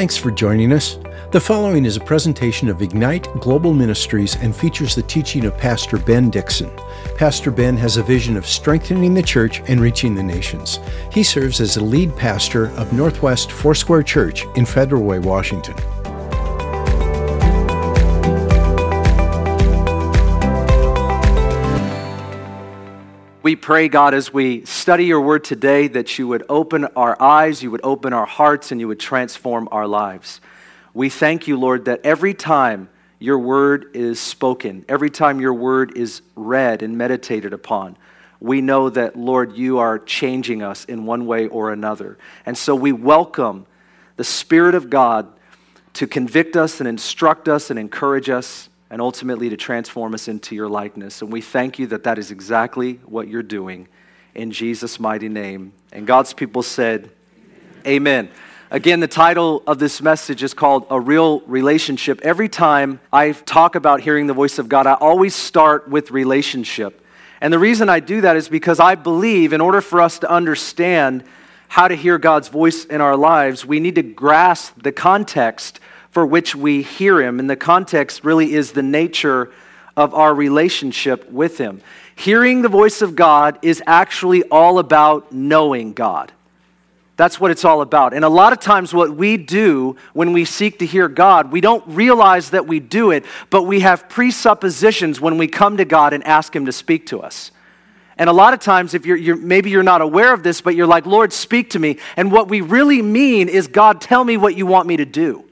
Thanks for joining us. The following is a presentation of Ignite Global Ministries and features the teaching of Pastor Ben Dixon. Pastor Ben has a vision of strengthening the church and reaching the nations. He serves as the lead pastor of Northwest Foursquare Church in Federal Way, Washington. We pray, God, as we study your word today, that you would open our eyes, you would open our hearts, and you would transform our lives. We thank you, Lord, that every time your word is spoken, every time your word is read and meditated upon, we know that, Lord, you are changing us in one way or another. And so we welcome the Spirit of God to convict us and instruct us and encourage us and ultimately to transform us into your likeness. And we thank you that that is exactly what you're doing in Jesus' mighty name. And God's people said, Amen. Amen. Again, the title of this message is called A Real Relationship. Every time I talk about hearing the voice of God, I always start with relationship. And the reason I do that is because I believe in order for us to understand how to hear God's voice in our lives, we need to grasp the context for which we hear him. And the context really is the nature of our relationship with him. Hearing the voice of God is actually all about knowing God. That's what it's all about. And a lot of times, what we do when we seek to hear God, we don't realize that we do it, but we have presuppositions when we come to God and ask Him to speak to us. And a lot of times, if you're, you're, maybe you're not aware of this, but you're like, Lord, speak to me. And what we really mean is, God, tell me what you want me to do.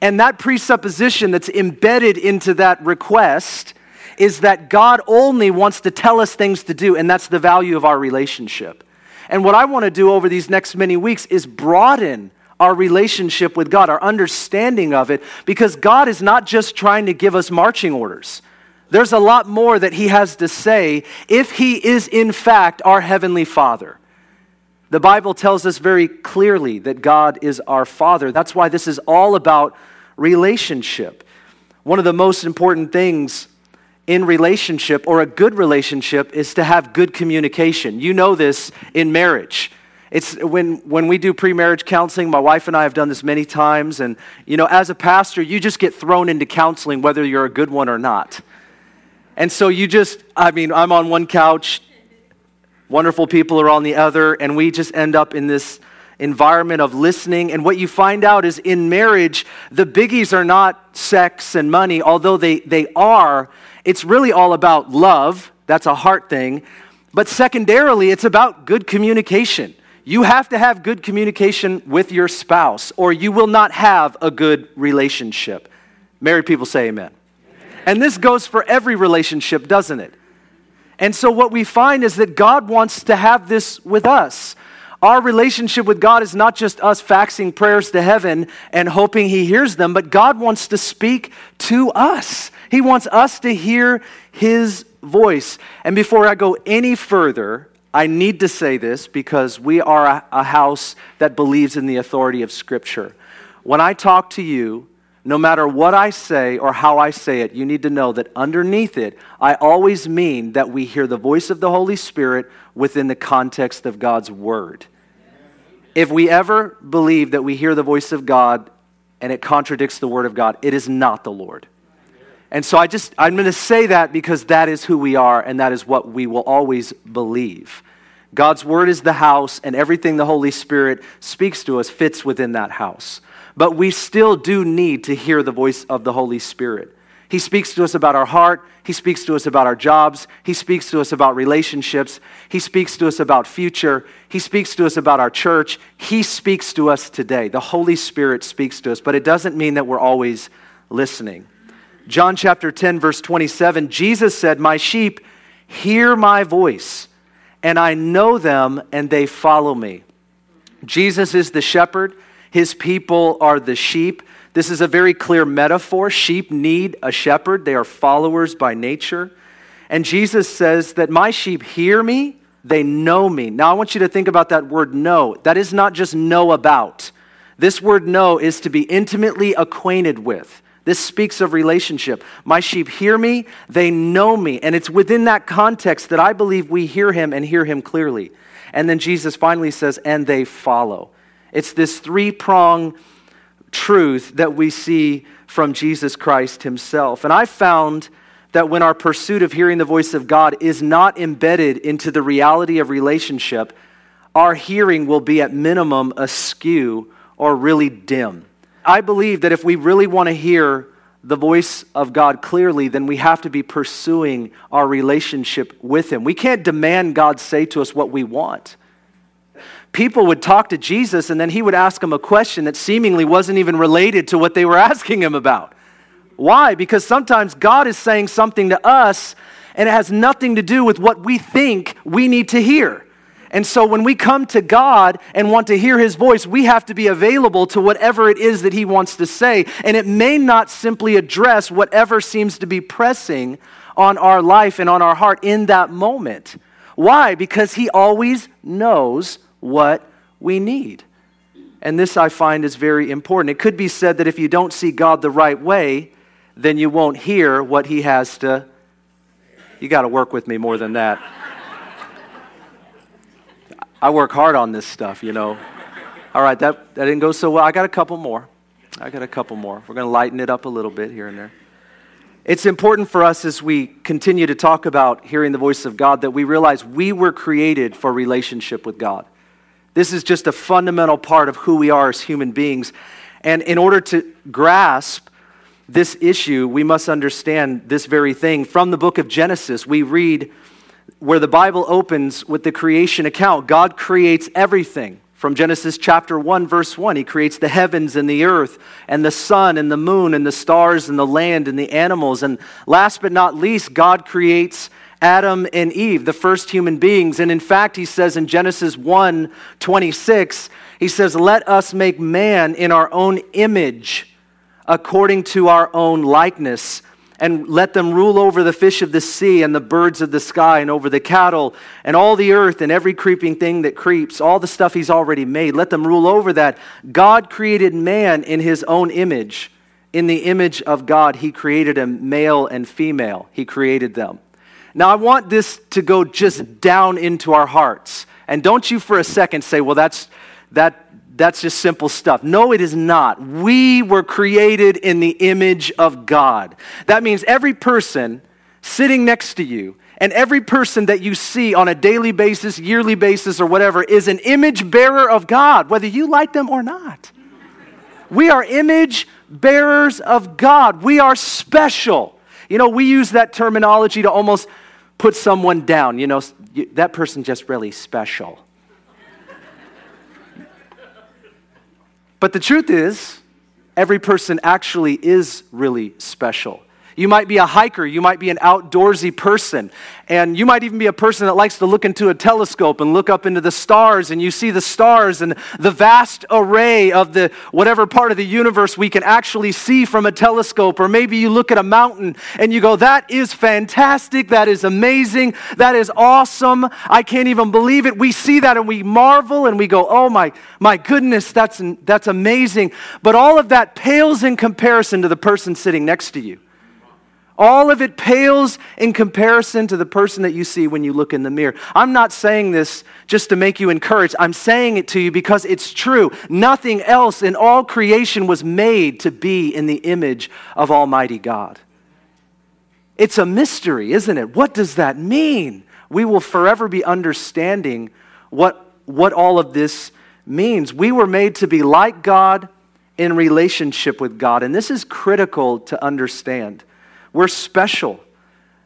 And that presupposition that's embedded into that request is that God only wants to tell us things to do, and that's the value of our relationship. And what I want to do over these next many weeks is broaden our relationship with God, our understanding of it, because God is not just trying to give us marching orders. There's a lot more that He has to say if He is, in fact, our Heavenly Father. The Bible tells us very clearly that God is our Father. That's why this is all about relationship. One of the most important things in relationship or a good relationship is to have good communication. You know this in marriage. It's when, when we do pre-marriage counseling, my wife and I have done this many times, and you know, as a pastor, you just get thrown into counseling whether you're a good one or not. And so you just, I mean, I'm on one couch, wonderful people are on the other, and we just end up in this environment of listening. And what you find out is in marriage, the biggies are not sex and money, although they, they are. It's really all about love. That's a heart thing. But secondarily, it's about good communication. You have to have good communication with your spouse, or you will not have a good relationship. Married people say amen. amen. And this goes for every relationship, doesn't it? And so, what we find is that God wants to have this with us. Our relationship with God is not just us faxing prayers to heaven and hoping He hears them, but God wants to speak to us. He wants us to hear His voice. And before I go any further, I need to say this because we are a, a house that believes in the authority of Scripture. When I talk to you, no matter what I say or how I say it, you need to know that underneath it, I always mean that we hear the voice of the Holy Spirit within the context of God's Word. If we ever believe that we hear the voice of God and it contradicts the Word of God, it is not the Lord. And so I just, I'm going to say that because that is who we are and that is what we will always believe. God's Word is the house, and everything the Holy Spirit speaks to us fits within that house. But we still do need to hear the voice of the Holy Spirit. He speaks to us about our heart. He speaks to us about our jobs. He speaks to us about relationships. He speaks to us about future. He speaks to us about our church. He speaks to us today. The Holy Spirit speaks to us, but it doesn't mean that we're always listening. John chapter 10, verse 27, Jesus said, My sheep hear my voice, and I know them, and they follow me. Jesus is the shepherd, his people are the sheep. This is a very clear metaphor. Sheep need a shepherd, they are followers by nature. And Jesus says that my sheep hear me, they know me. Now, I want you to think about that word know. That is not just know about. This word know is to be intimately acquainted with. This speaks of relationship. My sheep hear me, they know me. And it's within that context that I believe we hear him and hear him clearly. And then Jesus finally says, and they follow. It's this three prong truth that we see from Jesus Christ himself. And I found that when our pursuit of hearing the voice of God is not embedded into the reality of relationship, our hearing will be at minimum askew or really dim. I believe that if we really want to hear the voice of God clearly, then we have to be pursuing our relationship with Him. We can't demand God say to us what we want. People would talk to Jesus and then He would ask them a question that seemingly wasn't even related to what they were asking Him about. Why? Because sometimes God is saying something to us and it has nothing to do with what we think we need to hear. And so when we come to God and want to hear his voice, we have to be available to whatever it is that he wants to say. And it may not simply address whatever seems to be pressing on our life and on our heart in that moment. Why? Because he always knows what we need. And this I find is very important. It could be said that if you don't see God the right way, then you won't hear what he has to. You got to work with me more than that. I work hard on this stuff, you know. All right, that, that didn't go so well. I got a couple more. I got a couple more. We're going to lighten it up a little bit here and there. It's important for us as we continue to talk about hearing the voice of God that we realize we were created for relationship with God. This is just a fundamental part of who we are as human beings. And in order to grasp this issue, we must understand this very thing. From the book of Genesis, we read where the Bible opens with the creation account. God creates everything. From Genesis chapter 1, verse 1, he creates the heavens and the earth, and the sun and the moon, and the stars and the land and the animals. And last but not least, God creates Adam and Eve, the first human beings. And in fact, he says in Genesis 1 26, he says, Let us make man in our own image, according to our own likeness and let them rule over the fish of the sea and the birds of the sky and over the cattle and all the earth and every creeping thing that creeps, all the stuff he's already made. Let them rule over that. God created man in his own image. In the image of God, he created him male and female. He created them. Now, I want this to go just down into our hearts. And don't you for a second say, well, that's, that, that's just simple stuff. No, it is not. We were created in the image of God. That means every person sitting next to you and every person that you see on a daily basis, yearly basis, or whatever is an image bearer of God, whether you like them or not. We are image bearers of God. We are special. You know, we use that terminology to almost put someone down. You know, that person just really special. But the truth is, every person actually is really special. You might be a hiker, you might be an outdoorsy person, and you might even be a person that likes to look into a telescope and look up into the stars, and you see the stars and the vast array of the whatever part of the universe we can actually see from a telescope. Or maybe you look at a mountain and you go, That is fantastic, that is amazing, that is awesome. I can't even believe it. We see that and we marvel and we go, Oh my, my goodness, that's, that's amazing. But all of that pales in comparison to the person sitting next to you. All of it pales in comparison to the person that you see when you look in the mirror. I'm not saying this just to make you encouraged. I'm saying it to you because it's true. Nothing else in all creation was made to be in the image of Almighty God. It's a mystery, isn't it? What does that mean? We will forever be understanding what, what all of this means. We were made to be like God in relationship with God, and this is critical to understand. We're special.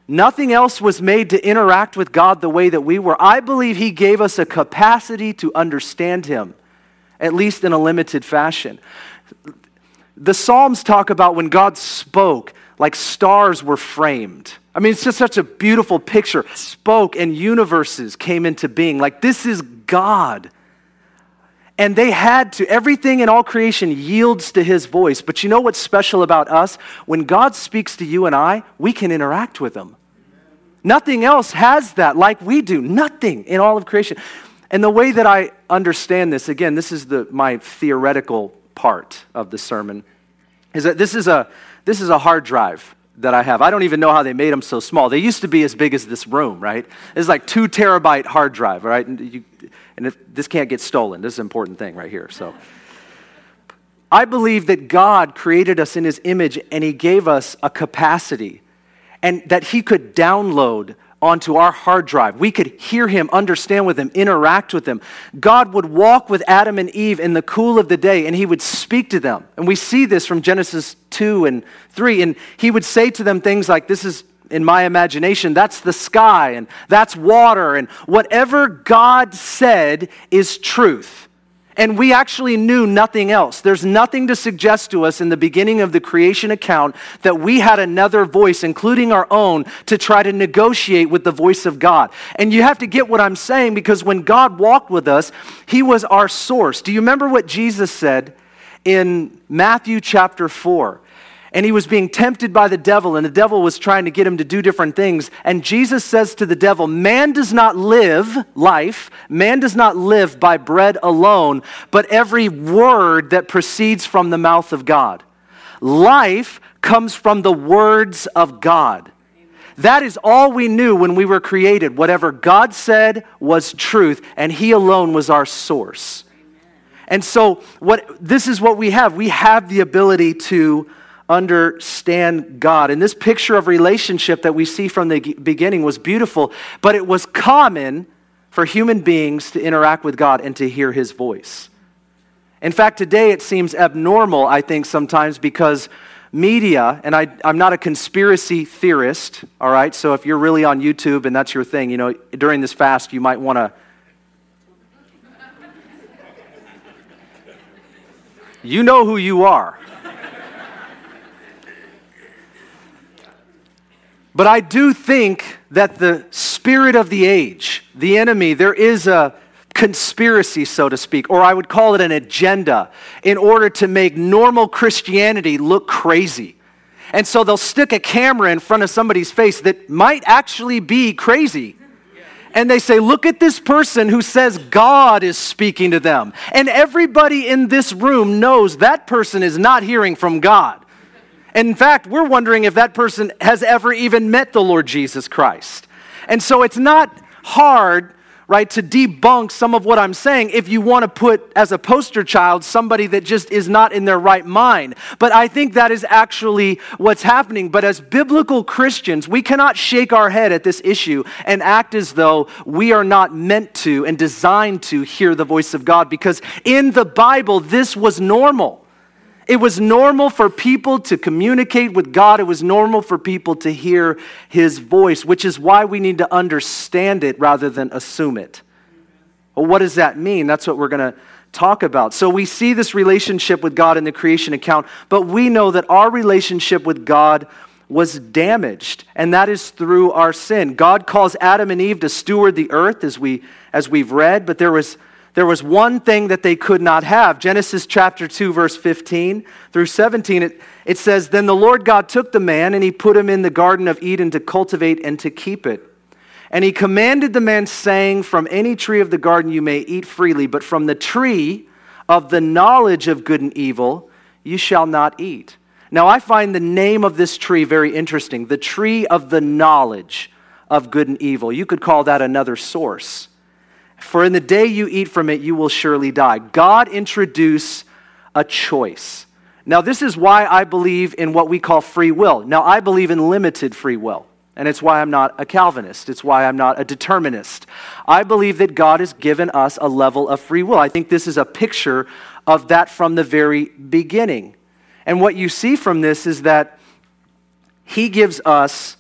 Nothing else was made to interact with God the way that we were. I believe He gave us a capacity to understand Him, at least in a limited fashion. The Psalms talk about when God spoke, like stars were framed. I mean, it's just such a beautiful picture. Spoke and universes came into being. Like, this is God. And they had to, everything in all creation yields to his voice. But you know what's special about us? When God speaks to you and I, we can interact with him. Nothing else has that like we do. Nothing in all of creation. And the way that I understand this, again, this is the, my theoretical part of the sermon, is that this is, a, this is a hard drive that I have. I don't even know how they made them so small. They used to be as big as this room, right? It's like two terabyte hard drive, right? And, you, and if, this can't get stolen. This is an important thing right here. So I believe that God created us in his image and he gave us a capacity and that he could download onto our hard drive. We could hear him, understand with him, interact with him. God would walk with Adam and Eve in the cool of the day and he would speak to them. And we see this from Genesis 2 and 3. And he would say to them things like, This is in my imagination, that's the sky and that's water. And whatever God said is truth. And we actually knew nothing else. There's nothing to suggest to us in the beginning of the creation account that we had another voice, including our own, to try to negotiate with the voice of God. And you have to get what I'm saying because when God walked with us, He was our source. Do you remember what Jesus said in Matthew chapter 4? And he was being tempted by the devil, and the devil was trying to get him to do different things. And Jesus says to the devil, Man does not live life, man does not live by bread alone, but every word that proceeds from the mouth of God. Life comes from the words of God. That is all we knew when we were created. Whatever God said was truth, and He alone was our source. And so, what, this is what we have. We have the ability to understand God. And this picture of relationship that we see from the beginning was beautiful, but it was common for human beings to interact with God and to hear his voice. In fact, today it seems abnormal, I think, sometimes because media, and I, am not a conspiracy theorist, all right? So if you're really on YouTube and that's your thing, you know, during this fast, you might want to. You know who you are. But I do think that the spirit of the age, the enemy, there is a conspiracy, so to speak, or I would call it an agenda, in order to make normal Christianity look crazy. And so they'll stick a camera in front of somebody's face that might actually be crazy. And they say, Look at this person who says God is speaking to them. And everybody in this room knows that person is not hearing from God. In fact, we're wondering if that person has ever even met the Lord Jesus Christ. And so it's not hard, right, to debunk some of what I'm saying if you want to put as a poster child somebody that just is not in their right mind. But I think that is actually what's happening. But as biblical Christians, we cannot shake our head at this issue and act as though we are not meant to and designed to hear the voice of God because in the Bible, this was normal. It was normal for people to communicate with God. It was normal for people to hear his voice, which is why we need to understand it rather than assume it. Well, what does that mean? That's what we're going to talk about. So we see this relationship with God in the creation account, but we know that our relationship with God was damaged, and that is through our sin. God calls Adam and Eve to steward the earth as we as we've read, but there was there was one thing that they could not have. Genesis chapter 2, verse 15 through 17, it, it says, Then the Lord God took the man and he put him in the Garden of Eden to cultivate and to keep it. And he commanded the man, saying, From any tree of the garden you may eat freely, but from the tree of the knowledge of good and evil you shall not eat. Now, I find the name of this tree very interesting the tree of the knowledge of good and evil. You could call that another source. For in the day you eat from it, you will surely die. God introduced a choice. Now, this is why I believe in what we call free will. Now, I believe in limited free will. And it's why I'm not a Calvinist. It's why I'm not a determinist. I believe that God has given us a level of free will. I think this is a picture of that from the very beginning. And what you see from this is that He gives us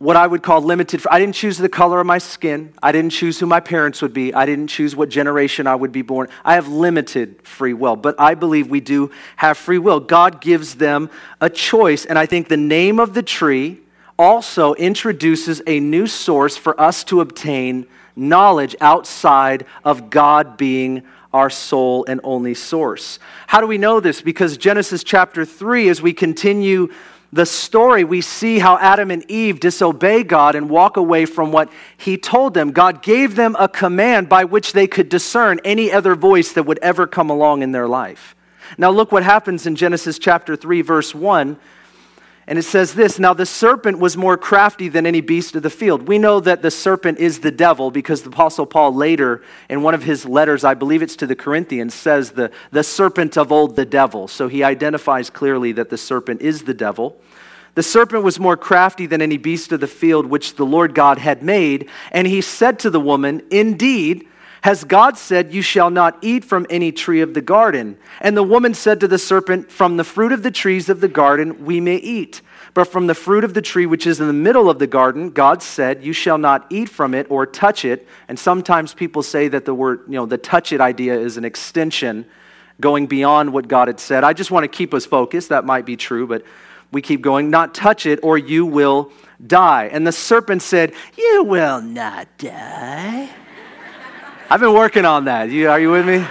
what I would call limited. I didn't choose the color of my skin. I didn't choose who my parents would be. I didn't choose what generation I would be born. I have limited free will, but I believe we do have free will. God gives them a choice, and I think the name of the tree also introduces a new source for us to obtain knowledge outside of God being our sole and only source. How do we know this? Because Genesis chapter 3, as we continue the story, we see how Adam and Eve disobey God and walk away from what He told them. God gave them a command by which they could discern any other voice that would ever come along in their life. Now, look what happens in Genesis chapter 3, verse 1. And it says this Now the serpent was more crafty than any beast of the field. We know that the serpent is the devil because the Apostle Paul later, in one of his letters, I believe it's to the Corinthians, says the, the serpent of old, the devil. So he identifies clearly that the serpent is the devil. The serpent was more crafty than any beast of the field which the Lord God had made. And he said to the woman, Indeed, has God said, You shall not eat from any tree of the garden? And the woman said to the serpent, From the fruit of the trees of the garden we may eat. But from the fruit of the tree which is in the middle of the garden, God said, You shall not eat from it or touch it. And sometimes people say that the word, you know, the touch it idea is an extension going beyond what God had said. I just want to keep us focused. That might be true, but we keep going. Not touch it or you will die. And the serpent said, You will not die. I've been working on that. You, are you with me?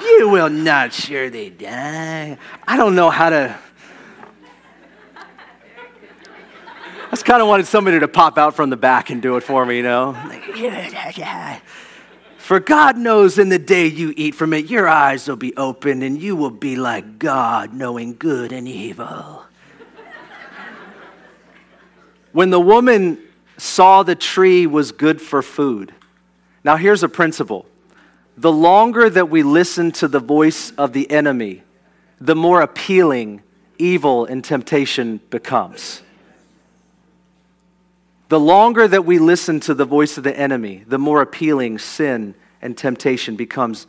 You will not surely die. I don't know how to. I just kind of wanted somebody to pop out from the back and do it for me, you know? For God knows in the day you eat from it, your eyes will be opened and you will be like God, knowing good and evil. when the woman saw the tree was good for food, now, here's a principle the longer that we listen to the voice of the enemy, the more appealing evil and temptation becomes. The longer that we listen to the voice of the enemy, the more appealing sin and temptation becomes.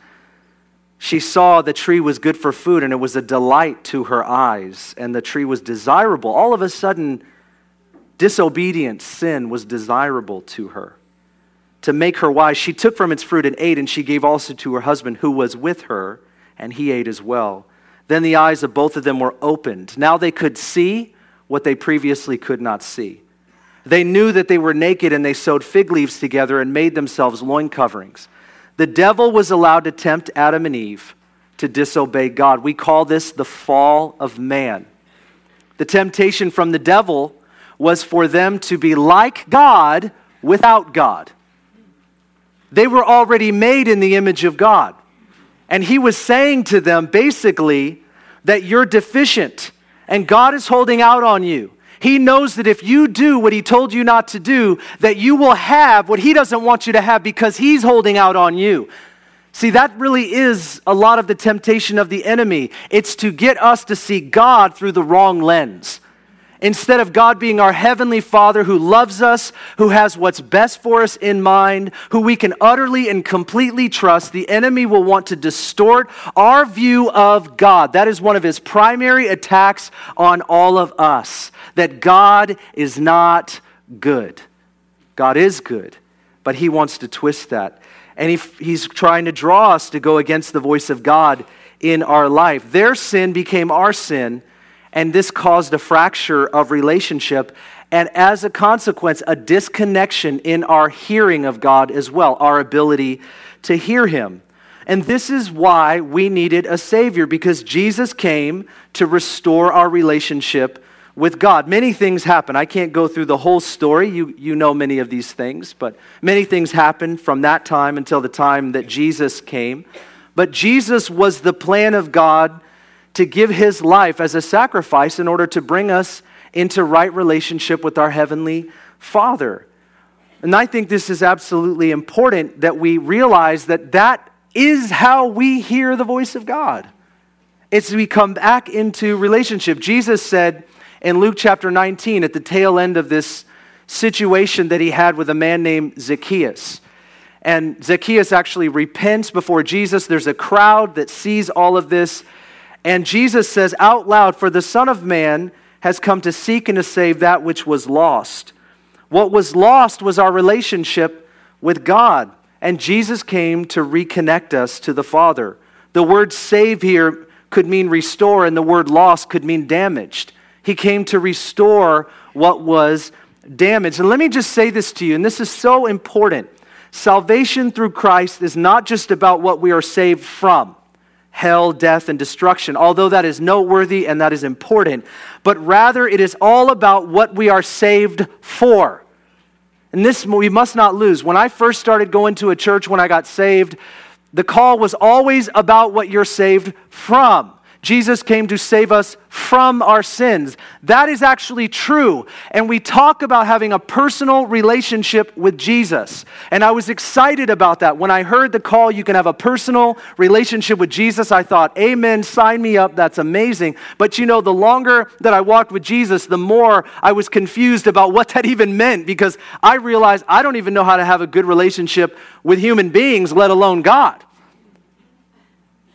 She saw the tree was good for food and it was a delight to her eyes, and the tree was desirable. All of a sudden, disobedient sin was desirable to her to make her wise, she took from its fruit and ate, and she gave also to her husband who was with her, and he ate as well. Then the eyes of both of them were opened. Now they could see what they previously could not see. They knew that they were naked, and they sewed fig leaves together and made themselves loin coverings. The devil was allowed to tempt Adam and Eve to disobey God. We call this the fall of man. The temptation from the devil was for them to be like God without God. They were already made in the image of God. And he was saying to them basically that you're deficient and God is holding out on you. He knows that if you do what he told you not to do, that you will have what he doesn't want you to have because he's holding out on you. See, that really is a lot of the temptation of the enemy. It's to get us to see God through the wrong lens. Instead of God being our heavenly Father who loves us, who has what's best for us in mind, who we can utterly and completely trust, the enemy will want to distort our view of God. That is one of his primary attacks on all of us that God is not good. God is good, but he wants to twist that. And he, he's trying to draw us to go against the voice of God in our life. Their sin became our sin and this caused a fracture of relationship and as a consequence, a disconnection in our hearing of God as well, our ability to hear Him. And this is why we needed a Savior, because Jesus came to restore our relationship with God. Many things happen. I can't go through the whole story. You, you know many of these things, but many things happened from that time until the time that Jesus came. But Jesus was the plan of God to give his life as a sacrifice in order to bring us into right relationship with our heavenly Father. And I think this is absolutely important that we realize that that is how we hear the voice of God. It's we come back into relationship. Jesus said in Luke chapter 19 at the tail end of this situation that he had with a man named Zacchaeus. And Zacchaeus actually repents before Jesus. There's a crowd that sees all of this and Jesus says out loud, For the Son of Man has come to seek and to save that which was lost. What was lost was our relationship with God. And Jesus came to reconnect us to the Father. The word save here could mean restore, and the word lost could mean damaged. He came to restore what was damaged. And let me just say this to you, and this is so important. Salvation through Christ is not just about what we are saved from hell, death, and destruction, although that is noteworthy and that is important, but rather it is all about what we are saved for. And this we must not lose. When I first started going to a church when I got saved, the call was always about what you're saved from. Jesus came to save us from our sins. That is actually true. And we talk about having a personal relationship with Jesus. And I was excited about that. When I heard the call, you can have a personal relationship with Jesus, I thought, Amen, sign me up. That's amazing. But you know, the longer that I walked with Jesus, the more I was confused about what that even meant because I realized I don't even know how to have a good relationship with human beings, let alone God.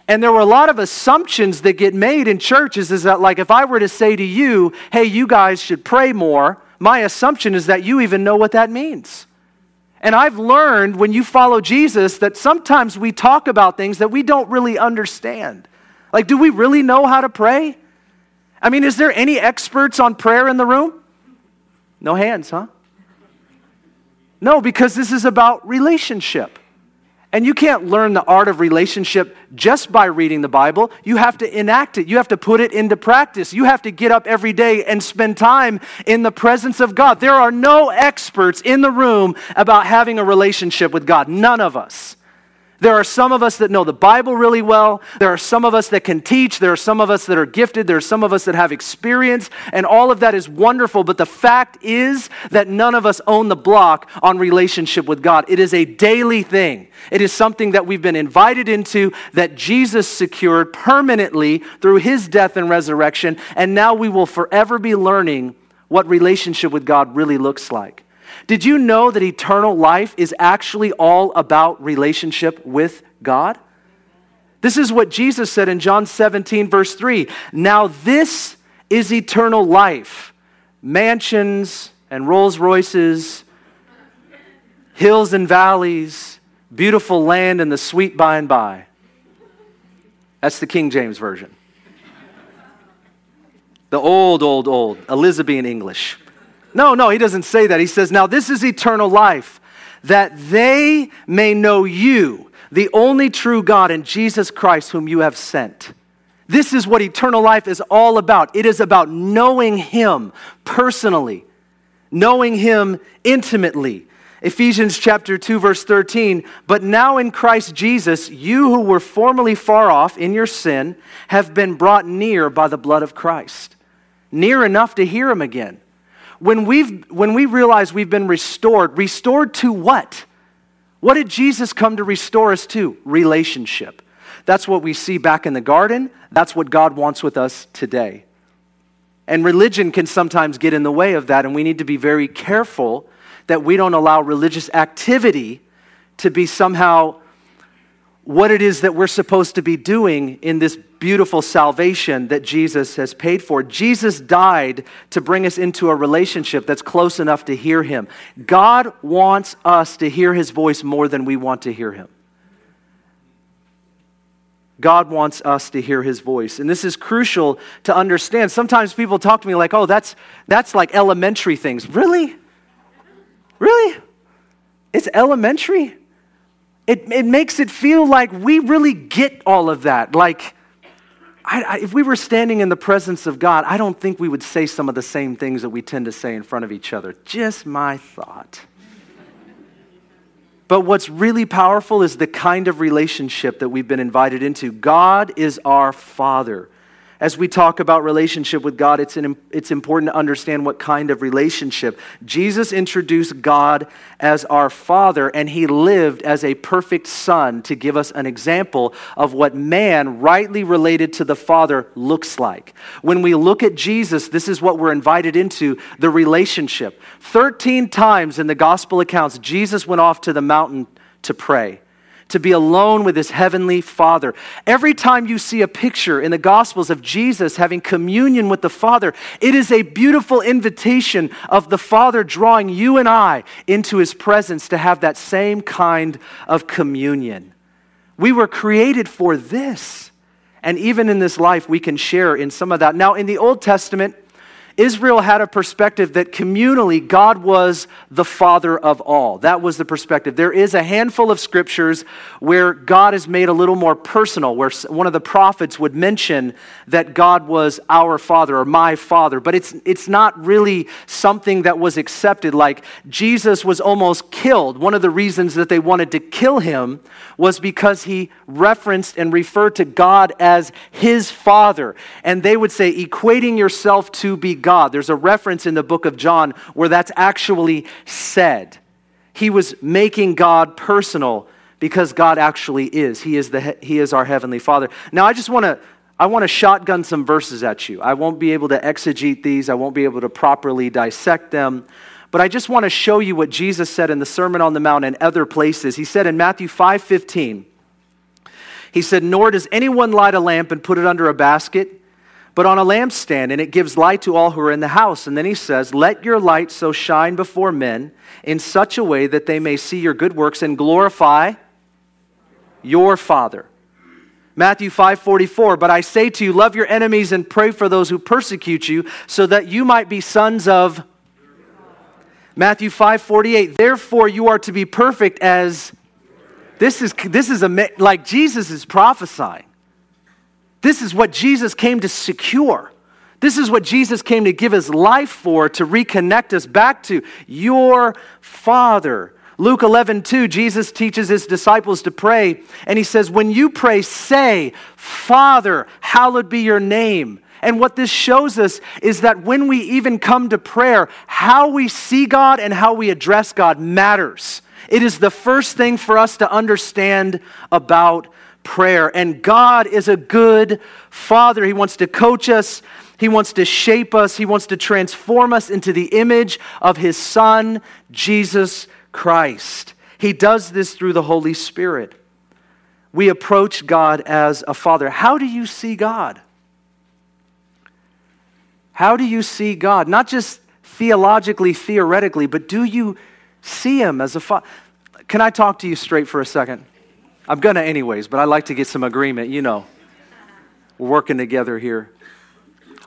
And there were a lot of assumptions that get made in churches is that, like, if I were to say to you, hey, you guys should pray more, my assumption is that you even know what that means. And I've learned when you follow Jesus that sometimes we talk about things that we don't really understand. Like, do we really know how to pray? I mean, is there any experts on prayer in the room? No hands, huh? No, because this is about relationship. And you can't learn the art of relationship just by reading the Bible. You have to enact it. You have to put it into practice. You have to get up every day and spend time in the presence of God. There are no experts in the room about having a relationship with God. None of us. There are some of us that know the Bible really well. There are some of us that can teach. There are some of us that are gifted. There are some of us that have experience. And all of that is wonderful. But the fact is that none of us own the block on relationship with God. It is a daily thing, it is something that we've been invited into that Jesus secured permanently through his death and resurrection. And now we will forever be learning what relationship with God really looks like. Did you know that eternal life is actually all about relationship with God? This is what Jesus said in John 17, verse 3. Now, this is eternal life mansions and Rolls Royces, hills and valleys, beautiful land, and the sweet by and by. That's the King James Version. The old, old, old Elizabethan English. No, no, he doesn't say that. He says, Now this is eternal life, that they may know you, the only true God, and Jesus Christ, whom you have sent. This is what eternal life is all about. It is about knowing Him personally, knowing Him intimately. Ephesians chapter 2 verse 13, but now in Christ Jesus, you who were formerly far off in your sin have been brought near by the blood of Christ. Near enough to hear him again when, we've, when we realize we've been restored, restored to what? What did Jesus come to restore us to? Relationship. That's what we see back in the garden. That's what God wants with us today. And religion can sometimes get in the way of that, and we need to be very careful that we don't allow religious activity to be somehow what it is that we're supposed to be doing in this beautiful salvation that Jesus has paid for. Jesus died to bring us into a relationship that's close enough to hear Him. God wants us to hear His voice more than we want to hear Him. God wants us to hear his voice. And this is crucial to understand. Sometimes people talk to me like, oh, that's, that's like elementary things. Really? Really? It's elementary? It, it makes it feel like we really get all of that. Like, I, I, if we were standing in the presence of God, I don't think we would say some of the same things that we tend to say in front of each other. Just my thought. But what's really powerful is the kind of relationship that we've been invited into. God is our Father as we talk about relationship with God, it's, an, it's important to understand what kind of relationship. Jesus introduced God as our Father, and He lived as a perfect Son to give us an example of what man, rightly related to the Father, looks like. When we look at Jesus, this is what we're invited into the relationship. 13 times in the gospel accounts, Jesus went off to the mountain to pray to be alone with his heavenly Father. Every time you see a picture in the Gospels of Jesus having communion with the Father, it is a beautiful invitation of the Father drawing you and I into his presence to have that same kind of communion. We were created for this. And even in this life, we can share in some of that. Now, in the Old Testament, Israel had a perspective that communally God was the father of all. That was the perspective. There is a handful of scriptures where God is made a little more personal, where one of the prophets would mention that God was our father or my father, but it's, it's not really something that was accepted. Like Jesus was almost killed. One of the reasons that they wanted to kill him was because he referenced and referred to God as his father. And they would say, equating yourself to be God God. There's a reference in the book of John where that's actually said. He was making God personal because God actually is. He is, the, he is our heavenly Father. Now, I just want to. I want to shotgun some verses at you. I won't be able to exegete these. I won't be able to properly dissect them. But I just want to show you what Jesus said in the Sermon on the Mount and other places. He said in Matthew 5 15, He said, Nor does anyone light a lamp and put it under a basket but on a lampstand, and it gives light to all who are in the house. And then he says, Let your light so shine before men in such a way that they may see your good works and glorify your Father. Matthew 5:44 But I say to you love your enemies and pray for those who persecute you so that you might be sons of Matthew 5:48 Therefore you are to be perfect as this is this is a like Jesus is prophesying this is what Jesus came to secure. This is what Jesus came to give his life for, to reconnect us back to your Father. Luke 11, 2, Jesus teaches his disciples to pray, and he says, When you pray, say, Father, hallowed be your name. And what this shows us is that when we even come to prayer, how we see God and how we address God matters. It is the first thing for us to understand about prayer. And God is a good father. He wants to coach us, He wants to shape us, He wants to transform us into the image of His Son, Jesus Christ. He does this through the Holy Spirit. We approach God as a father. How do you see God? How do you see God? Not just theologically, theoretically, but do you see Him as a father? Can I talk to you straight for a second? I'm going to, anyways, but I like to get some agreement. You know, we're working together here.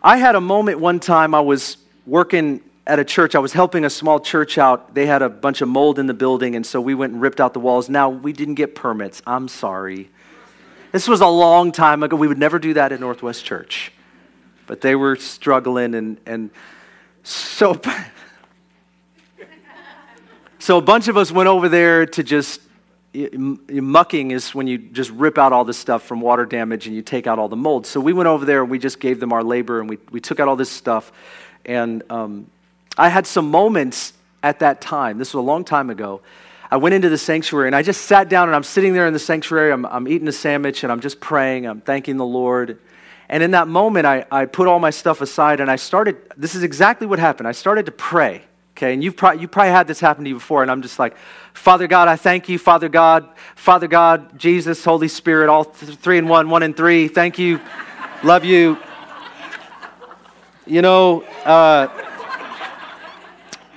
I had a moment one time, I was working at a church. I was helping a small church out. They had a bunch of mold in the building, and so we went and ripped out the walls. Now, we didn't get permits. I'm sorry. This was a long time ago. We would never do that at Northwest Church. But they were struggling, and, and so, so a bunch of us went over there to just mucking is when you just rip out all this stuff from water damage and you take out all the mold. So we went over there and we just gave them our labor and we, we took out all this stuff. And um, I had some moments at that time, this was a long time ago. I went into the sanctuary and I just sat down and I'm sitting there in the sanctuary. I'm, I'm eating a sandwich and I'm just praying. I'm thanking the Lord. And in that moment, I, I put all my stuff aside and I started. This is exactly what happened. I started to pray. Okay, and you've you probably had this happen to you before, and I'm just like, Father God, I thank you, Father God, Father God, Jesus, Holy Spirit, all th- three in one, one in three. Thank you, love you. You know, uh,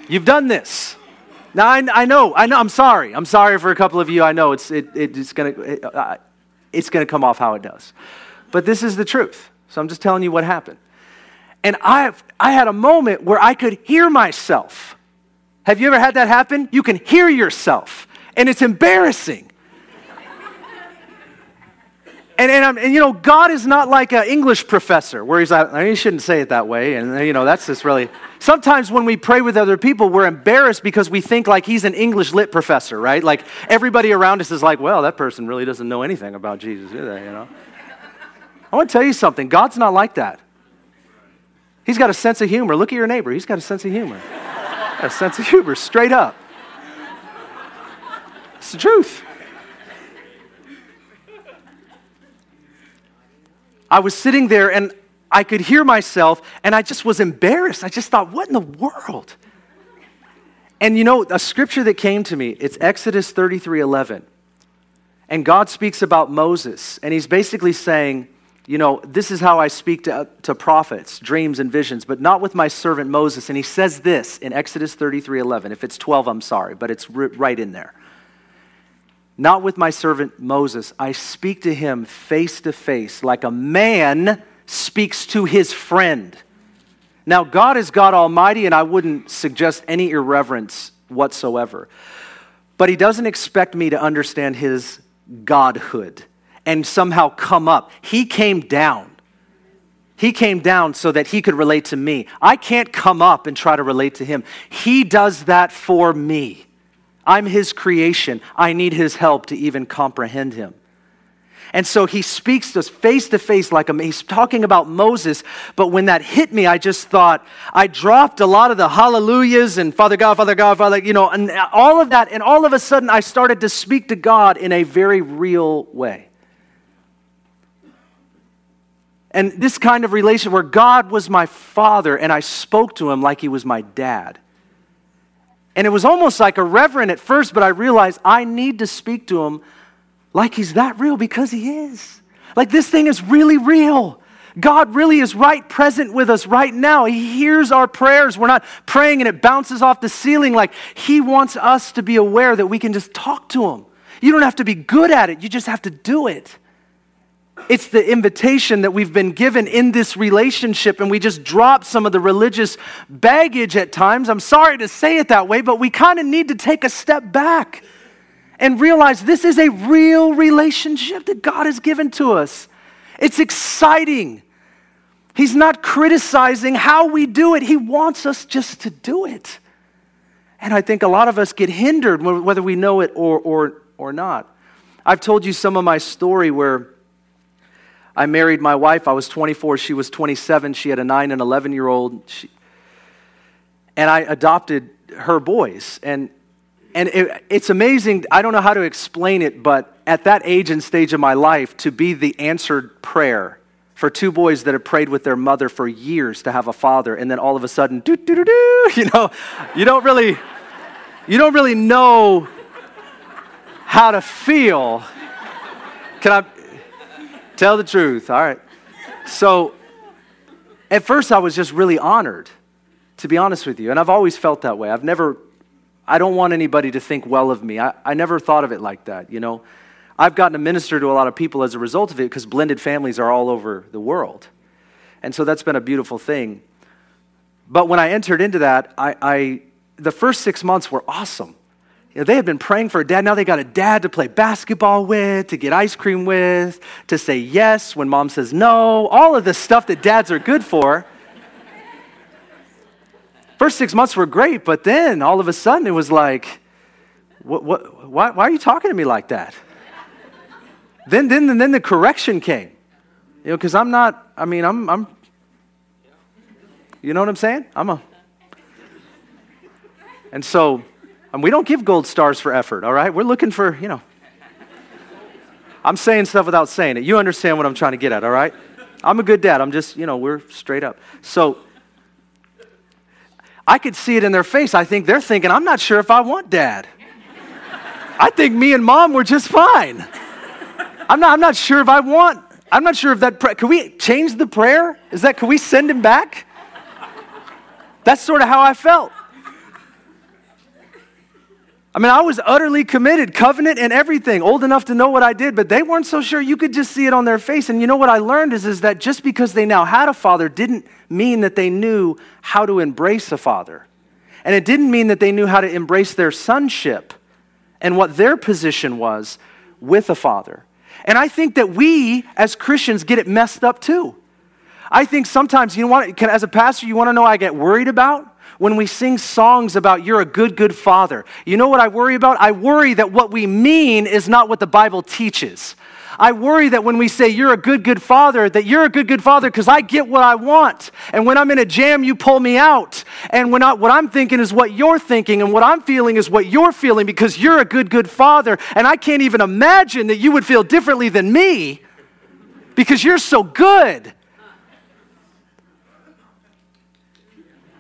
you've done this. Now I, I, know, I know. I'm sorry. I'm sorry for a couple of you. I know it's it, it's gonna it, uh, it's gonna come off how it does, but this is the truth. So I'm just telling you what happened. And I, I had a moment where I could hear myself. Have you ever had that happen? You can hear yourself, and it's embarrassing. And, and, and, you know, God is not like an English professor where he's like, you shouldn't say it that way. And, you know, that's just really. Sometimes when we pray with other people, we're embarrassed because we think like he's an English lit professor, right? Like everybody around us is like, well, that person really doesn't know anything about Jesus, do they? You know? I want to tell you something God's not like that. He's got a sense of humor. Look at your neighbor. He's got a sense of humor. A sense of humor, straight up. It's the truth. I was sitting there and I could hear myself and I just was embarrassed. I just thought, what in the world? And you know, a scripture that came to me, it's Exodus 33 11. And God speaks about Moses, and he's basically saying, you know, this is how I speak to, to prophets, dreams and visions, but not with my servant Moses. And he says this in Exodus 33 11. If it's 12, I'm sorry, but it's right in there. Not with my servant Moses. I speak to him face to face, like a man speaks to his friend. Now, God is God Almighty, and I wouldn't suggest any irreverence whatsoever. But He doesn't expect me to understand His Godhood and somehow come up. He came down. He came down so that He could relate to me. I can't come up and try to relate to Him. He does that for me. I'm His creation. I need His help to even comprehend Him. And so he speaks to us face to face like a, he's talking about Moses. But when that hit me, I just thought, I dropped a lot of the hallelujahs and Father God, Father God, Father, you know, and all of that. And all of a sudden, I started to speak to God in a very real way. And this kind of relation where God was my father and I spoke to him like he was my dad. And it was almost like a reverend at first, but I realized I need to speak to him like he's that real because he is. Like this thing is really real. God really is right present with us right now. He hears our prayers. We're not praying and it bounces off the ceiling. Like He wants us to be aware that we can just talk to Him. You don't have to be good at it, you just have to do it. It's the invitation that we've been given in this relationship, and we just drop some of the religious baggage at times. I'm sorry to say it that way, but we kind of need to take a step back and realize this is a real relationship that God has given to us. It's exciting. He's not criticizing how we do it, He wants us just to do it. And I think a lot of us get hindered whether we know it or, or, or not. I've told you some of my story where I married my wife. I was 24, she was 27. She had a 9 and 11 year old. She, and I adopted her boys. And and it, it's amazing. I don't know how to explain it, but at that age and stage of my life, to be the answered prayer for two boys that have prayed with their mother for years to have a father, and then all of a sudden, do do do do, you know, you don't really, you don't really know how to feel. Can I tell the truth? All right. So, at first, I was just really honored, to be honest with you, and I've always felt that way. I've never I don't want anybody to think well of me. I, I never thought of it like that, you know. I've gotten to minister to a lot of people as a result of it because blended families are all over the world. And so that's been a beautiful thing. But when I entered into that, I, I the first six months were awesome. You know, they had been praying for a dad. Now they got a dad to play basketball with, to get ice cream with, to say yes when mom says no, all of the stuff that dads are good for. First six months were great, but then all of a sudden it was like, what, what, why, why are you talking to me like that? then, then, then the correction came. You know, because I'm not, I mean, I'm, I'm, you know what I'm saying? I'm a, and so, and we don't give gold stars for effort, all right? We're looking for, you know, I'm saying stuff without saying it. You understand what I'm trying to get at, all right? I'm a good dad. I'm just, you know, we're straight up. So, I could see it in their face. I think they're thinking, I'm not sure if I want dad. I think me and mom were just fine. I'm not, I'm not sure if I want, I'm not sure if that, pra- can we change the prayer? Is that, can we send him back? That's sort of how I felt. I mean, I was utterly committed, covenant and everything, old enough to know what I did, but they weren't so sure. You could just see it on their face. And you know what I learned is, is that just because they now had a father didn't mean that they knew how to embrace a father. And it didn't mean that they knew how to embrace their sonship and what their position was with a father. And I think that we as Christians get it messed up too. I think sometimes, you know what, can, as a pastor, you want to know I get worried about? When we sing songs about you're a good, good father. You know what I worry about? I worry that what we mean is not what the Bible teaches. I worry that when we say you're a good, good father, that you're a good, good father because I get what I want. And when I'm in a jam, you pull me out. And when I, what I'm thinking is what you're thinking, and what I'm feeling is what you're feeling because you're a good, good father. And I can't even imagine that you would feel differently than me because you're so good.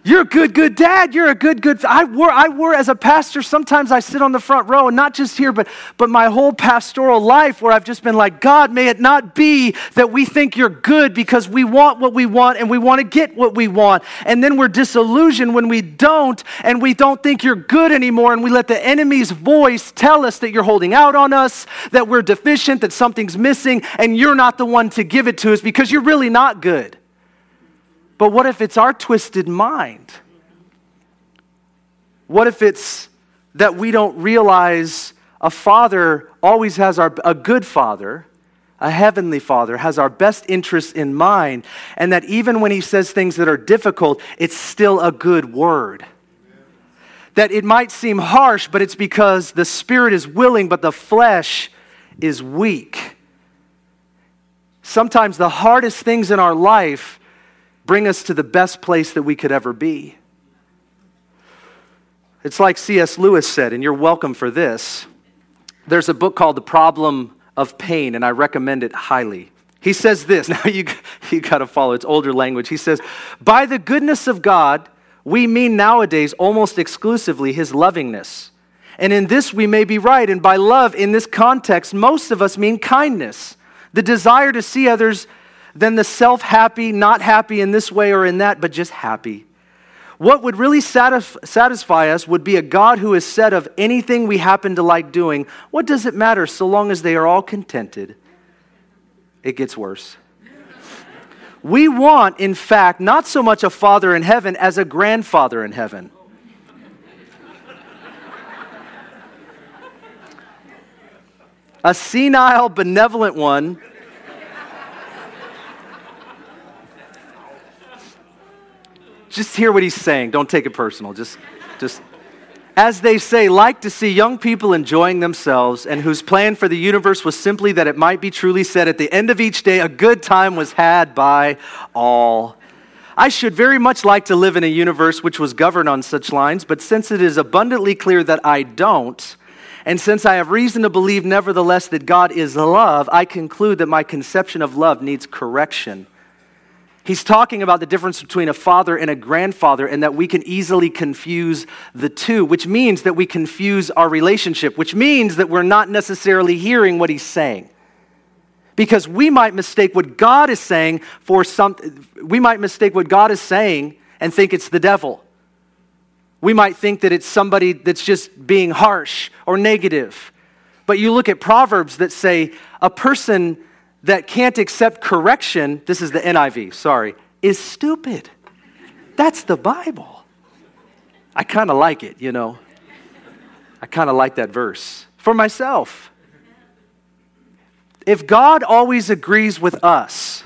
You're a good, good dad. You're a good, good. I were, I were as a pastor. Sometimes I sit on the front row, and not just here, but but my whole pastoral life, where I've just been like, God, may it not be that we think you're good because we want what we want and we want to get what we want, and then we're disillusioned when we don't, and we don't think you're good anymore, and we let the enemy's voice tell us that you're holding out on us, that we're deficient, that something's missing, and you're not the one to give it to us because you're really not good. But what if it's our twisted mind? What if it's that we don't realize a father always has our, a good father, a heavenly father, has our best interests in mind, and that even when he says things that are difficult, it's still a good word? That it might seem harsh, but it's because the spirit is willing, but the flesh is weak. Sometimes the hardest things in our life bring us to the best place that we could ever be. It's like C.S. Lewis said, and you're welcome for this. There's a book called The Problem of Pain, and I recommend it highly. He says this, now you, you got to follow, it's older language. He says, By the goodness of God, we mean nowadays almost exclusively his lovingness. And in this we may be right. And by love, in this context, most of us mean kindness, the desire to see others than the self happy, not happy in this way or in that, but just happy. What would really satisfy us would be a God who has said of anything we happen to like doing, What does it matter so long as they are all contented? It gets worse. We want, in fact, not so much a father in heaven as a grandfather in heaven. a senile, benevolent one just hear what he's saying. Don't take it personal. Just, just, as they say, like to see young people enjoying themselves and whose plan for the universe was simply that it might be truly said at the end of each day, a good time was had by all. I should very much like to live in a universe which was governed on such lines, but since it is abundantly clear that I don't, and since I have reason to believe, nevertheless, that God is love, I conclude that my conception of love needs correction. He's talking about the difference between a father and a grandfather, and that we can easily confuse the two, which means that we confuse our relationship, which means that we're not necessarily hearing what he's saying. Because we might mistake what God is saying for something, we might mistake what God is saying and think it's the devil. We might think that it's somebody that's just being harsh or negative. But you look at Proverbs that say a person that can't accept correction, this is the NIV, sorry, is stupid. That's the Bible. I kind of like it, you know. I kind of like that verse for myself. If God always agrees with us,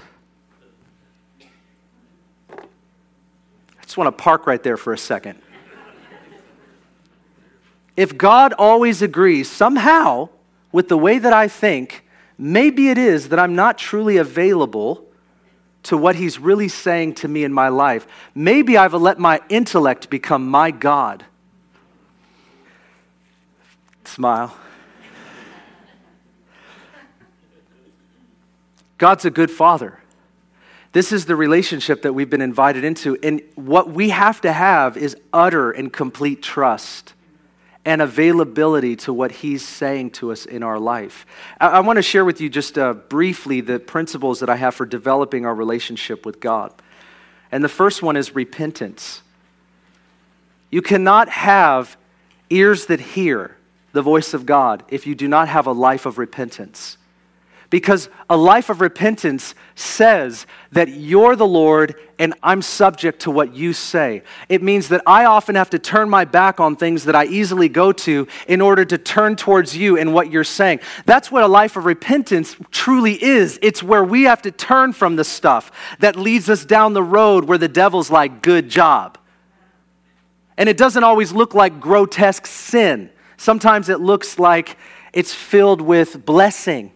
I just want to park right there for a second. If God always agrees somehow with the way that I think, maybe it is that I'm not truly available to what He's really saying to me in my life. Maybe I've let my intellect become my God. Smile. God's a good father. This is the relationship that we've been invited into. And what we have to have is utter and complete trust and availability to what He's saying to us in our life. I, I want to share with you just uh, briefly the principles that I have for developing our relationship with God. And the first one is repentance. You cannot have ears that hear the voice of God if you do not have a life of repentance. Because a life of repentance says that you're the Lord and I'm subject to what you say. It means that I often have to turn my back on things that I easily go to in order to turn towards you and what you're saying. That's what a life of repentance truly is. It's where we have to turn from the stuff that leads us down the road where the devil's like, good job. And it doesn't always look like grotesque sin. Sometimes it looks like it's filled with blessing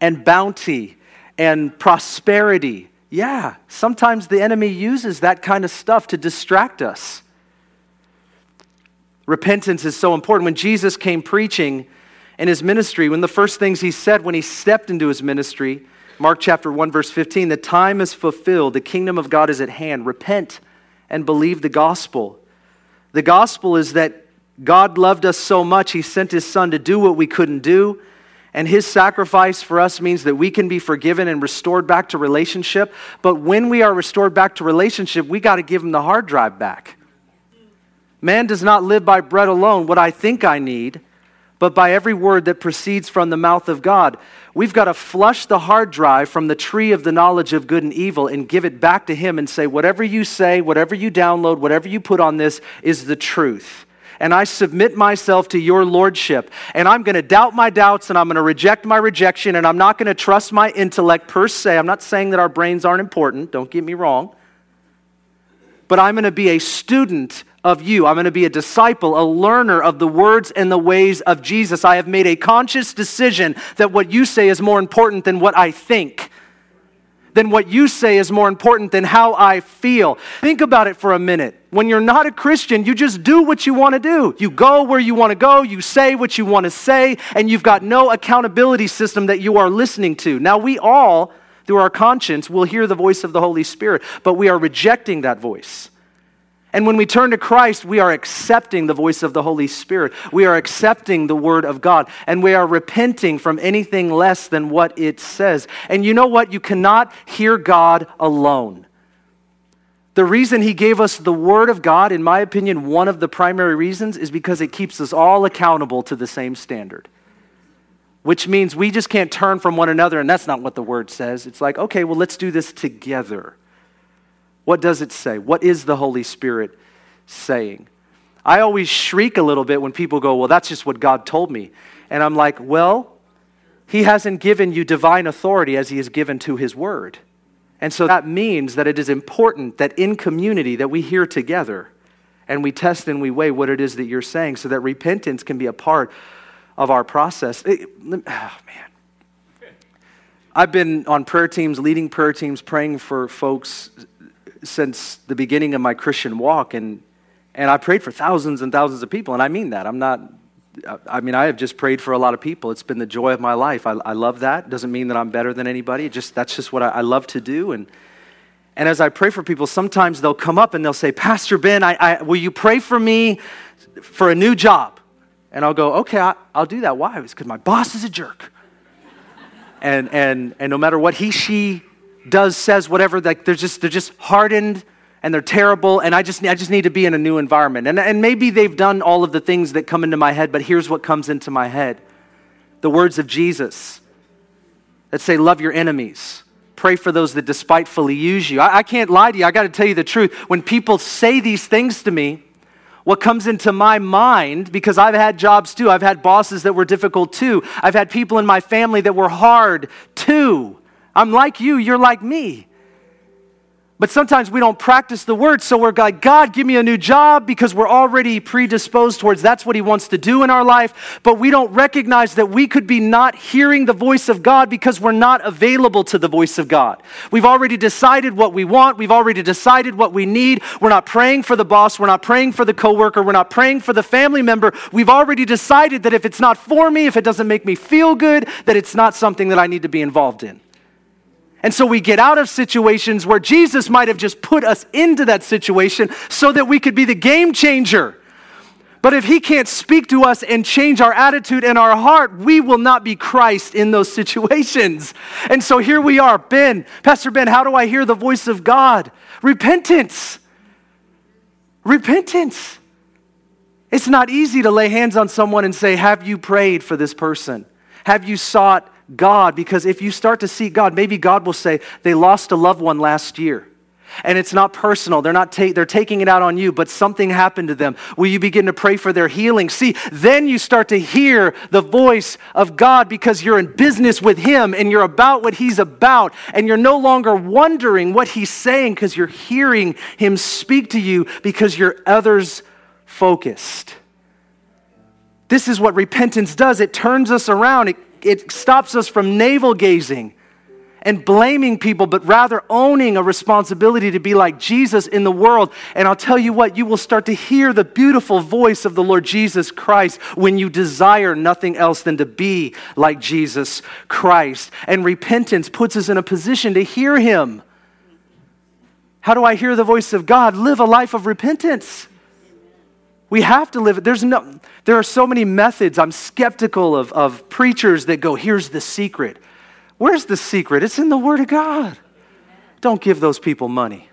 and bounty and prosperity. Yeah, sometimes the enemy uses that kind of stuff to distract us. Repentance is so important. When Jesus came preaching in his ministry, when the first things he said when he stepped into his ministry, Mark chapter 1 verse 15, the time is fulfilled, the kingdom of God is at hand. Repent and believe the gospel. The gospel is that God loved us so much, he sent his son to do what we couldn't do and his sacrifice for us means that we can be forgiven and restored back to relationship. But when we are restored back to relationship, we got to give him the hard drive back. Man does not live by bread alone, what I think I need, but by every word that proceeds from the mouth of God. We've got to flush the hard drive from the tree of the knowledge of good and evil and give it back to Him and say, whatever you say, whatever you download, whatever you put on this is the truth. And I submit myself to your lordship. And I'm going to doubt my doubts and I'm going to reject my rejection and I'm not going to trust my intellect per se. I'm not saying that our brains aren't important, don't get me wrong. But I'm going to be a student of you. I'm going to be a disciple, a learner of the words and the ways of Jesus. I have made a conscious decision that what you say is more important than what I think. Than what you say is more important than how I feel. Think about it for a minute. When you're not a Christian, you just do what you want to do. You go where you want to go, you say what you want to say, and you've got no accountability system that you are listening to. Now, we all, through our conscience, will hear the voice of the Holy Spirit, but we are rejecting that voice. And when we turn to Christ, we are accepting the voice of the Holy Spirit. We are accepting the Word of God. And we are repenting from anything less than what it says. And you know what? You cannot hear God alone. The reason He gave us the Word of God, in my opinion, one of the primary reasons, is because it keeps us all accountable to the same standard. Which means we just can't turn from one another, and that's not what the Word says. It's like, okay, well, let's do this together. What does it say? What is the Holy Spirit saying? I always shriek a little bit when people go, Well, that's just what God told me. And I'm like, Well, He hasn't given you divine authority as He has given to His Word. And so that means that it is important that in community that we hear together and we test and we weigh what it is that you're saying so that repentance can be a part of our process. It, oh, man. I've been on prayer teams, leading prayer teams, praying for folks since the beginning of my Christian walk, and, and I prayed for thousands and thousands of people, and I mean that. I'm not, I mean, I have just prayed for a lot of people. It's been the joy of my life. I, I love that. Doesn't mean that I'm better than anybody. just that's just what I, I love to do. And and as I pray for people, sometimes they'll come up and they'll say, Pastor Ben, I, I will you pray for me for a new job? And I'll go, okay, I, will do that. Why? It's because my boss is a jerk. and and and no matter what he she does, says, whatever, like they're just, they're just hardened and they're terrible, and I just, I just need to be in a new environment. And, and maybe they've done all of the things that come into my head, but here's what comes into my head the words of Jesus that say, Love your enemies. Pray for those that despitefully use you. I, I can't lie to you. I got to tell you the truth. When people say these things to me, what comes into my mind, because I've had jobs too, I've had bosses that were difficult too, I've had people in my family that were hard too. I'm like you, you're like me. But sometimes we don't practice the word, so we're like, God, give me a new job because we're already predisposed towards that's what He wants to do in our life. But we don't recognize that we could be not hearing the voice of God because we're not available to the voice of God. We've already decided what we want, we've already decided what we need. We're not praying for the boss, we're not praying for the coworker, we're not praying for the family member. We've already decided that if it's not for me, if it doesn't make me feel good, that it's not something that I need to be involved in. And so we get out of situations where Jesus might have just put us into that situation so that we could be the game changer. But if he can't speak to us and change our attitude and our heart, we will not be Christ in those situations. And so here we are. Ben, Pastor Ben, how do I hear the voice of God? Repentance. Repentance. It's not easy to lay hands on someone and say, Have you prayed for this person? Have you sought God because if you start to seek God, maybe God will say, they lost a loved one last year. And it's not personal. They're not ta- they're taking it out on you, but something happened to them. Will you begin to pray for their healing? See, then you start to hear the voice of God because you're in business with him and you're about what he's about and you're no longer wondering what he's saying because you're hearing him speak to you because you're others focused. This is what repentance does. It turns us around. It it stops us from navel gazing and blaming people, but rather owning a responsibility to be like Jesus in the world. And I'll tell you what, you will start to hear the beautiful voice of the Lord Jesus Christ when you desire nothing else than to be like Jesus Christ. And repentance puts us in a position to hear Him. How do I hear the voice of God? Live a life of repentance. We have to live it. There's no, there are so many methods. I'm skeptical of, of preachers that go, here's the secret. Where's the secret? It's in the Word of God. Don't give those people money.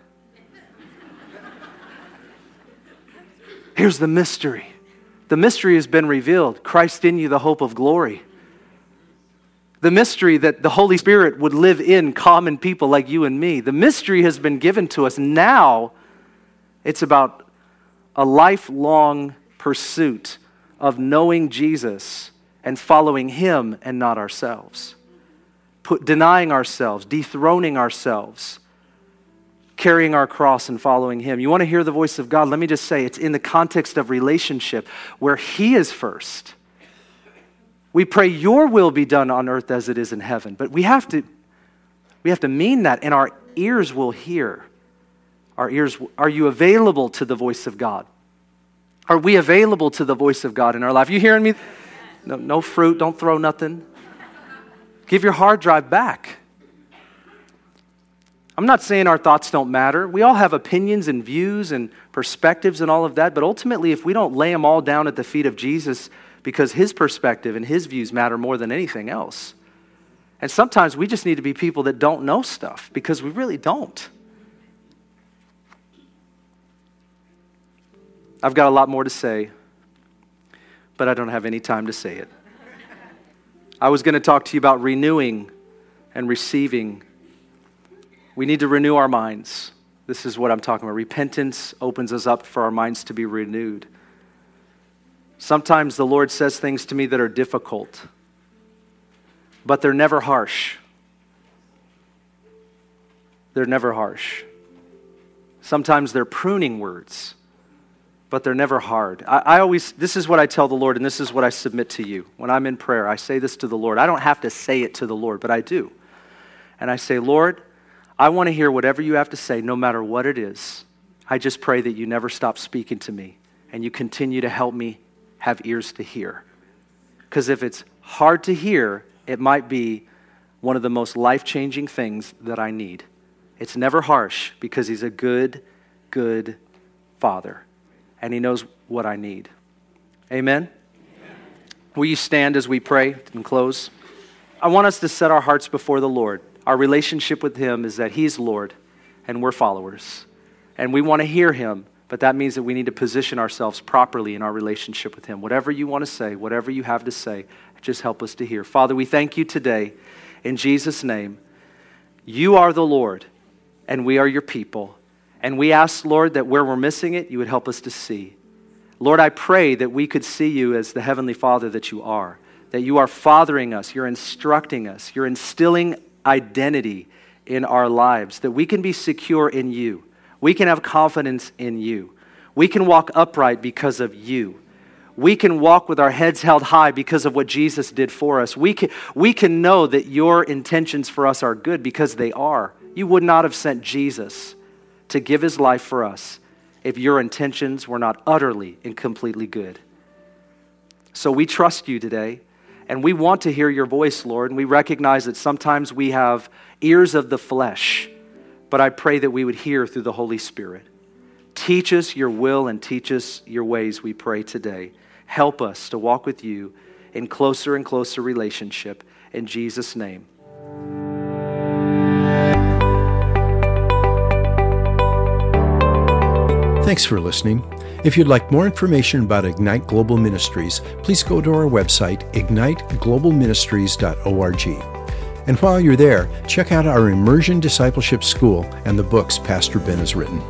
Here's the mystery The mystery has been revealed Christ in you, the hope of glory. The mystery that the Holy Spirit would live in common people like you and me. The mystery has been given to us. Now it's about a lifelong pursuit of knowing Jesus and following Him and not ourselves. Put, denying ourselves, dethroning ourselves, carrying our cross and following Him. You want to hear the voice of God? Let me just say it's in the context of relationship where He is first. We pray, Your will be done on earth as it is in heaven. But we have to, we have to mean that, and our ears will hear. Our ears, are you available to the voice of God? Are we available to the voice of God in our life? You hearing me? No, no fruit, don't throw nothing. Give your hard drive back. I'm not saying our thoughts don't matter. We all have opinions and views and perspectives and all of that, but ultimately, if we don't lay them all down at the feet of Jesus because his perspective and his views matter more than anything else. And sometimes we just need to be people that don't know stuff because we really don't. I've got a lot more to say, but I don't have any time to say it. I was going to talk to you about renewing and receiving. We need to renew our minds. This is what I'm talking about. Repentance opens us up for our minds to be renewed. Sometimes the Lord says things to me that are difficult, but they're never harsh. They're never harsh. Sometimes they're pruning words but they're never hard. I, I, always, this is what I tell the Lord, and this is what I submit to you. When I'm in prayer, I say this to the Lord. I don't have to say it to the Lord, but I do. And I say, Lord, I want to hear whatever you have to say, no matter what it is. I just pray that you never stop speaking to me and you continue to help me have ears to hear. Because if it's hard to hear, it might be one of the most life changing things that I need. It's never harsh because He's a good, good Father and He knows what I need. Amen? Amen? Will you stand as we pray and close? I want us to set our hearts before the Lord. Our relationship with Him is that He's Lord and we're followers. And we want to hear Him, but that means that we need to position ourselves properly in our relationship with Him. Whatever you want to say, whatever you have to say, just help us to hear. Father, we thank you today in Jesus' name. You are the Lord, and we are your people. And we ask, Lord, that where we're missing it, you would help us to see. Lord, I pray that we could see you as the Heavenly Father that you are, that you are fathering us, you're instructing us, you're instilling identity in our lives, that we can be secure in you. We can have confidence in you. We can walk upright because of you. We can walk with our heads held high because of what Jesus did for us. We can, we can know that your intentions for us are good because they are. You would not have sent Jesus to give his life for us if your intentions were not utterly and completely good. So we trust you today, and we want to hear your voice, Lord, and we recognize that sometimes we have ears of the flesh, but I pray that we would hear through the Holy Spirit. Teach us your will and teach us your ways, we pray today. Help us to walk with you in closer and closer relationship. In Jesus' name. Thanks for listening. If you'd like more information about Ignite Global Ministries, please go to our website, igniteglobalministries.org. And while you're there, check out our Immersion Discipleship School and the books Pastor Ben has written.